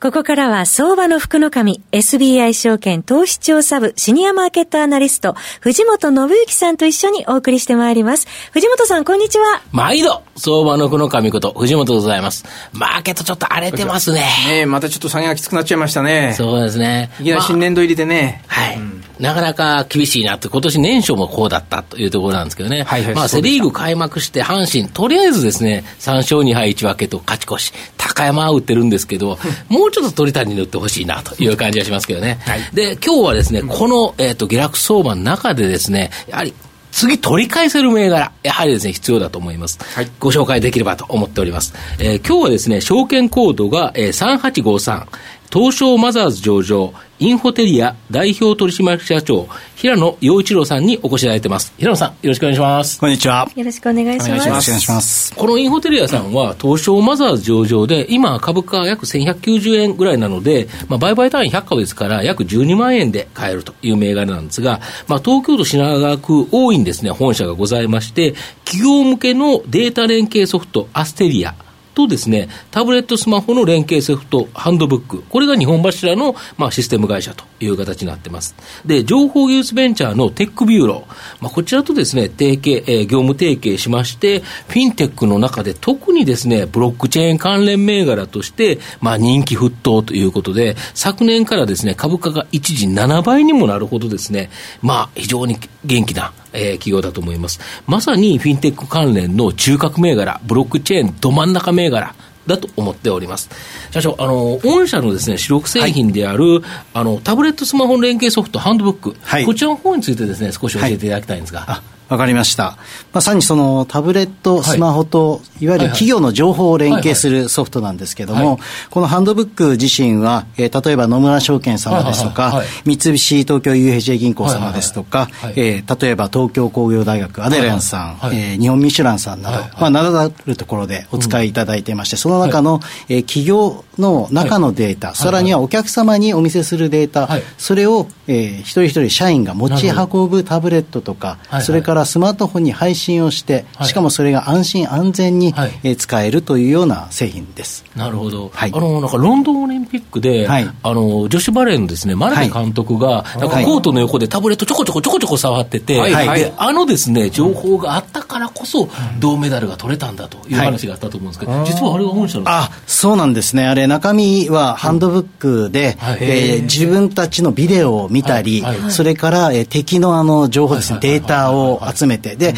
ここからは相場の福の神 SBI 証券投資調査部シニアマーケットアナリスト藤本信之さんと一緒にお送りしてまいります。藤本さんこんにちは。毎度相場の福の神こと藤本でございます。マーケットちょっと荒れてますね。ねまたちょっと下げがきつくなっちゃいましたね。そうですね。いきなり新年度入りでね。まあ、はい、うん、なかなか厳しいなって、今年年初もこうだったというところなんですけどね。はいはい、まあセリーグ開幕して阪神、とりあえずですね、3勝2敗1分けと勝ち越し。高山は打ってるんですけど、もうちょっと鳥谷に打ってほしいなという感じがしますけどね。はい、で、今日はですね、この、えっ、ー、と、下落相場の中でですね、やはり次取り返せる銘柄、やはりですね、必要だと思います。はい、ご紹介できればと思っております。えー、今日はですね、証券コードが、えー、3853、東証マザーズ上場、インフォテリア代表取締役社長、平野洋一郎さんにお越しいただいてます。平野さん、よろしくお願いします。こんにちは。よろしくお願いします。よろしくお願いします。このインフォテリアさんは、東証マザーズ上場で、今株価約1190円ぐらいなので、まあ、売買単位100株ですから、約12万円で買えるという銘柄なんですが、まあ、東京都品川区大井にですね、本社がございまして、企業向けのデータ連携ソフト、アステリア、とですね、タブレットスマホの連携ソフト、ハンドブック、これが二本柱の、まあ、システム会社という形になってます。で、情報技術ベンチャーのテックビューロー、まあ、こちらとですね、提携、えー、業務提携しまして、フィンテックの中で特にですね、ブロックチェーン関連銘柄として、まあ、人気沸騰ということで、昨年からですね、株価が一時7倍にもなるほどですね、まあ、非常に元気な、えー、企業だと思います。まさにフィンテック関連の中核銘柄、ブロックチェーンど真ん中銘柄、だと思っております。社長、あの、御社のですね、主力製品である、はい、あの、タブレットスマホ連携ソフト、ハンドブック、はい、こちらの方についてですね、少し教えていただきたいんですが。はいわかりました。まさにそのタブレット、スマホと、い、わゆる企業の情報を連携するソフトなんですけども、このハンドブック自身は、えー、例えば野村証券様ですとか、三菱東京 UFJ 銀行様ですとか、えー、例えば東京工業大学アデランさん、はい、えー、日本ミシュランさんなど、まあ、名だたるところでお使いいただいていまして、その中の、えー、企業の中のデータ、さらにはお客様にお見せするデータ、それを、えー、一人一人社員が持ち運ぶタブレットとか、それからスマートフォンに配信をして、しかもそれが安心安全に、はえ使えるというような製品です。なるほど。はい、あのなんかロンドンオリンピックで、はい、あの女子バレーのですねマルテ監督が、なんかコートの横でタブレットちょこちょこちょこちょこ触ってて、はい、であのですね情報があったからこそ銅メダルが取れたんだという話があったと思うんですけど、実はあれが本社のあそうなんですね。あれ中身はハンドブックで、うん、えー、自分たちのビデオを見たり、それから、えー、敵のあの情報ですね、データを集めて。で、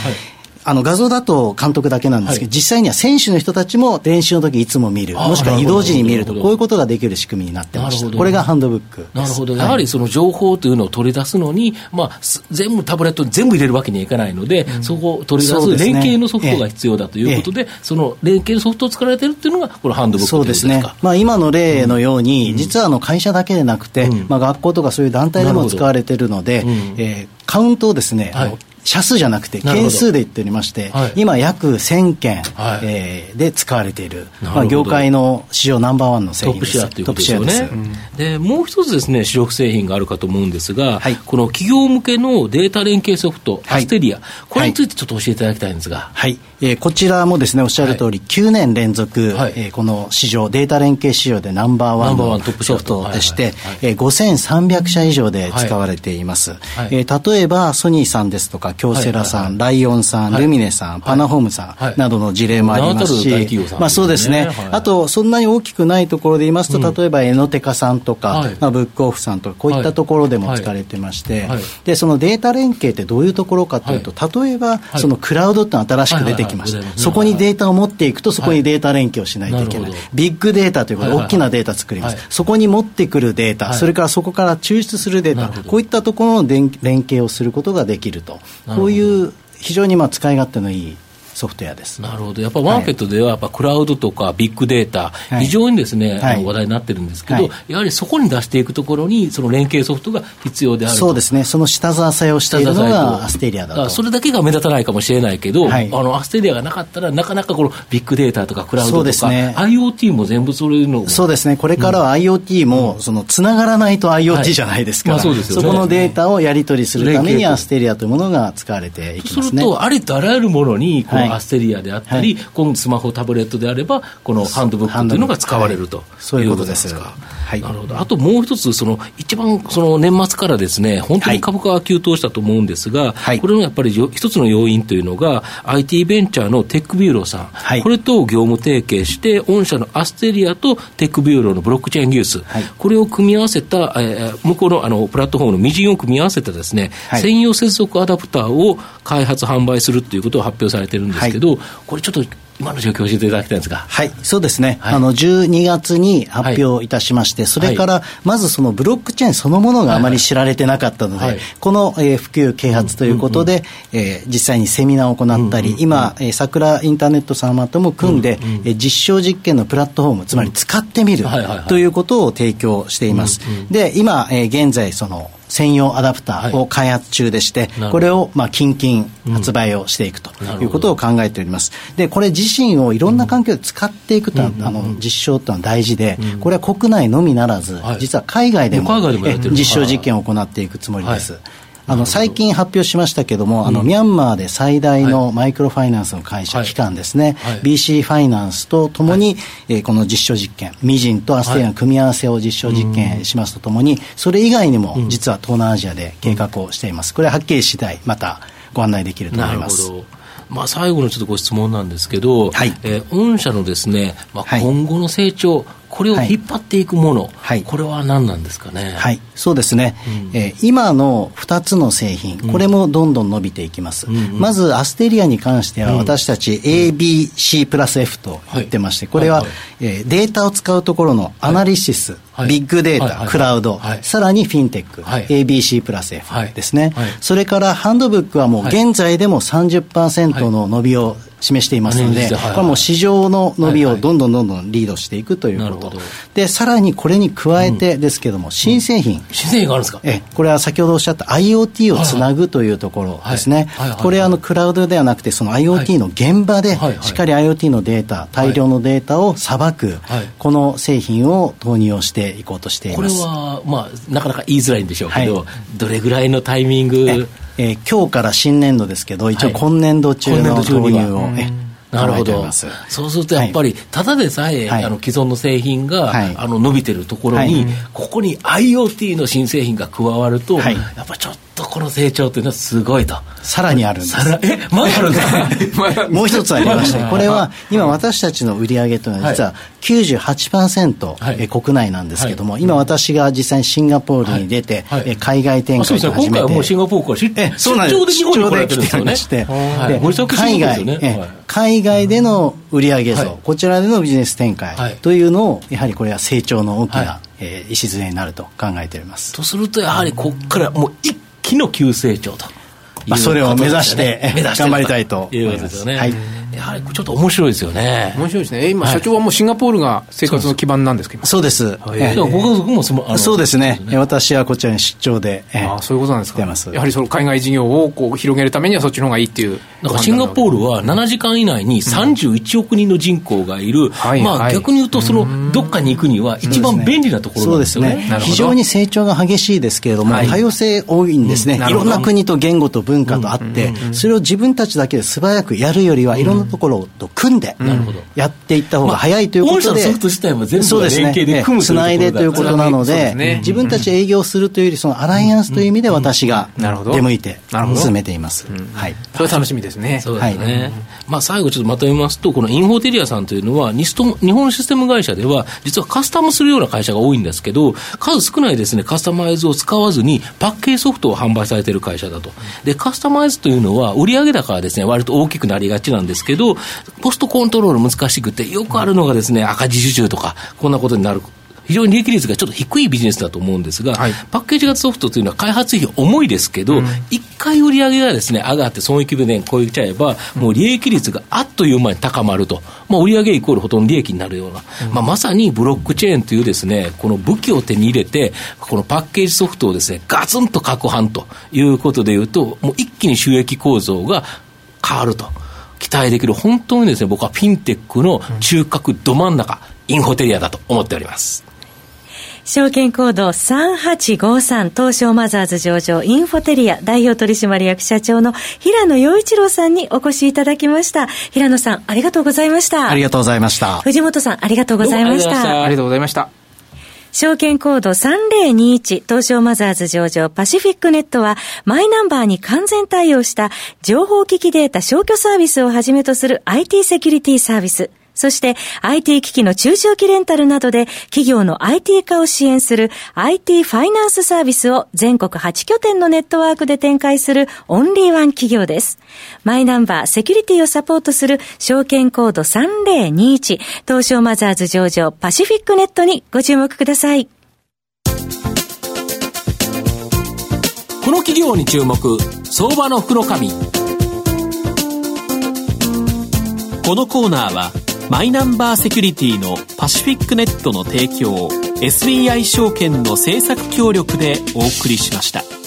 あの画像だと監督だけなんですけど、はい、実際には選手の人たちも練習の時いつも見る、もしくは移動時に見ると、こういうことができる仕組みになってました、これがハンドブック。なるほど、やはりその情報というのを取り出すのに、まあ、全部タブレットに全部入れるわけにはいかないので、うん、そこを取り出す連携のソフトが必要だということで、ええ、その連携のソフトを作られてるっていうのが、このハンドブックそうですね、まあ、今の例のように、うん、実はあの会社だけでなくて、うん、まあ、学校とかそういう団体でも使われてるので、えー、カウントをですね、はい社数じゃなくて件数で言っておりまして、はい、今約1000件、はい、えー、で使われている、まあ、業界の市場ナンバーワンの製品です。トップシェアということですよね、うん、でもう一つですね主力製品があるかと思うんですが、はい、この企業向けのデータ連携ソフト、アステリアこれについてちょっと教えていただきたいんですが。はい、えー、こちらもですねおっしゃる通り、はい、9年連続、はい、えー、この市場データ連携市場でナンバーワンのソフトでして、えー、5300社以上で使われています、はい、えー、例えばソニーさんですとか京セラさん、ライオンさん、ルミネさん、パナホームさんなどの事例もありますし、まあそうですね、あとそんなに大きくないところで言いますと、例えばエノテカさんとか、まあ、ブックオフさんとか、こういったところでも使われてまして、でそのデータ連携ってどういうところかというと、例えばそのクラウドって新しく出てきました、そこにデータを持っていくと、そこにデータ連携をしないといけない、ビッグデータということで、大きなデータ作ります、そこに持ってくるデータ、それからそこから抽出するデータ、こういったところの連携をすることができると、こういう非常にまあ使い勝手のいいソフトウェアです。なるほど。やっぱマーケットでは、やっぱクラウドとかビッグデータ、非常にですね、あの話題になってるんですけど、やはりそこに出していくところに、その連携ソフトが必要であるそうですね。その下支えをしているのがアステリアだと。それだけが目立たないかもしれないけど、あの、アステリアがなかったら、なかなかこのビッグデータとかクラウドとか、ね、IoT も全部それの。そうですね。これからは IoT も、その、つながらないと IoT じゃないですから、そこのデータをやり取りするためにアステリアというものが使われていきますね。すると、ありとあらゆるものに、このアステリアであったり、このスマホ、タブレットであれば、このハンドブックというのが使われると、い。うことですか。はい、なるほど。あともう一つ、その一番その年末からですね、本当に株価が急騰したと思うんですが、はい、これのやっぱり一つの要因というのが、IT ベンチャーのテックビューローさん、はい、これと業務提携して、御社のアステリアとテックビューローのブロックチェーン技術、これを組み合わせた、えー、向こうのあのプラットフォームのミジンを組み合わせたですね、専用接続アダプターを開発、販売するということを発表されてるんですけど、これちょっと今の状況を教えていただきたいんですが。はい、そうですね。はい、あの、12月に発表いたしまして、はい、それから、まずそのブロックチェーンそのものがあまり知られてなかったので、はい。はい、この、えー、普及啓発ということで、うんうん、えー、実際にセミナーを行ったり、うんうん、今、えー、桜インターネット様とも組んで、うんうん、えー、実証実験のプラットフォーム、つまり使ってみるということを提供しています。で、今、えー、現在、その、専用アダプターを開発中でして、はい、これをまあ近々発売をしていくということを考えております。で、これ自身をいろんな環境で使っていくと、うん、あの実証というのは大事で、うん、これは国内のみならず、はい、実は海外でも実証実験を行っていくつもりです。はいあの最近発表しましたけども、あのミャンマーで最大のマイクロファイナンスの会社、機関ですね、BC ファイナンスとともに、えー、この実証実験、ミジンとアステリアの組み合わせを実証実験しますとともに、それ以外にも実は東南アジアで計画をしています。これははっきり次第、またご案内できると思います。まあ、最後のちょっとご質問なんですけど、はい。えー、御社のですね、まあ、今後の成長、これを引っ張っていくもの、はい、これは何なんですかね？はい、そうですね、うん、えー、今の2つの製品、これもどんどん伸びていきます。うん、まず、アステリアに関しては、私たち ABC プラス F と言ってまして、これは、えー、データを使うところのアナリシス、はい、ビッグデータ、クラウド、さらにフィンテック、ABC プラス F ですね、それからハンドブックはもう現在でも30%の伸びを示していますので、これはもう市場の伸びをどんどんどんどんリードしていくということ、でさらにこれに加えてですけども、新製品、新製品があるんですか？えこれは先ほどおっしゃった IoT をつなぐというところですね、これはあのクラウドではなくて、その IoT の現場で、しっかり IoT のデータ、大量のデータをさばく、この製品を投入をしていこうとしています。これは、まあ、なかなか言いづらいんでしょうけど、どれぐらいのタイミングえー、今日から新年度ですけど、一応今年度中の投入を、なるほど。そうするとやっぱり、ただでさえ、はい、あの既存の製品が、はい、あの伸びてるところに、はい、ここに IoT の新製品が加わると、やっぱちょっとこの成長というのはすごいと。さらにあるんです。え、まだあるんですかもう一つありまして、これは今私たちの売り上げというのは実は98%、はい、国内なんですけども、今私が実際にシンガポールに出て、はい、海外展開を始めて。今回はもうシンガポールから出張で日本に来られてるんですよね。海外、海外での売上増、こちらでのビジネス展開というのを、やはりこれは成長の大きな、えー、礎になると考えております。とすると、やはりここからもう一気の急成長と。まあ、それを目指して、頑張りたいということですよね。はいやはりちょっと面白いですよね。面白いですね。今、社長はもうシンガポールが生活の基盤なんですけど、そうです。ご家族もそうですね。私はこちらに出張で。あそういうことなんですか。やはりその海外事業をこう広げるためにはそっちの方がいいっていう。だからシンガポールは7時間以内に31億人の人口がいる、まあ逆に言うと、そのどっかに行くには一番便利なところなんですよね。非常に成長が激しいですけれども、多様性多いんですね。いろんな国と言語と文化とあって、それを自分たちだけで素早くやるよりは、いろんなところと組んでやっていった方が早いということで、ソフト自体も全部連携で組むつないでということなので、自分たち営業するというより、そのアライアンスという意味で私が出向いて進めています。はい。それ楽しみですね。そうですね。まあ最後ちょっとまとめますと、このインフォテリアさんというのは、日本システム会社では、実はカスタムするような会社が多いんですけど、数少ないですね、カスタマイズを使わずに、パッケージソフトを販売されている会社だと。で、カスタマイズというのは、売上高はですね、割と大きくなりがちなんですけど、ポストコントロール難しくて、よくあるのがですね、赤字受注とか、こんなことになる。非常に利益率がちょっと低いビジネスだと思うんですが、はい、パッケージ型ソフトというのは開発費重いですけど、うん、1回売り上げがですね、上がって損益分で超えちゃえば、もう利益率があっという間に高まると。まあ、売上イコールほとんど利益になるような、うん、まあ、まさにブロックチェーンというですね、この武器を手に入れて、このパッケージソフトをですね、ガツンと攪拌ということでいうと、もう一気に収益構造が変わると。期待できる、本当にですね、僕はフィンテックの中核ど真ん中、インフォテリアだと思っております。証券コード3853東証マザーズ上場インフォテリア代表取締役社長の平野洋一郎さんにお越しいただきました。平野さん、ありがとうございました。ありがとうございました。藤本さん、ありがとうございました。ありがとうございました。証券コード3021東証マザーズ上場パシフィックネットはマイナンバーに完全対応した情報機器データ消去サービスをはじめとする IT セキュリティサービス。そして IT 機器の中長期レンタルなどで企業の IT 化を支援する IT ファイナンスサービスを全国8拠点のネットワークで展開するオンリーワン企業です。マイナンバーセキュリティをサポートする証券コード3021東証マザーズ上場パシフィックネットにご注目ください。この企業に注目相場の福の神このコーナーはマイナンバーセキュリティのパシフィックネットの提供を SBI 証券の政策協力でお送りしました。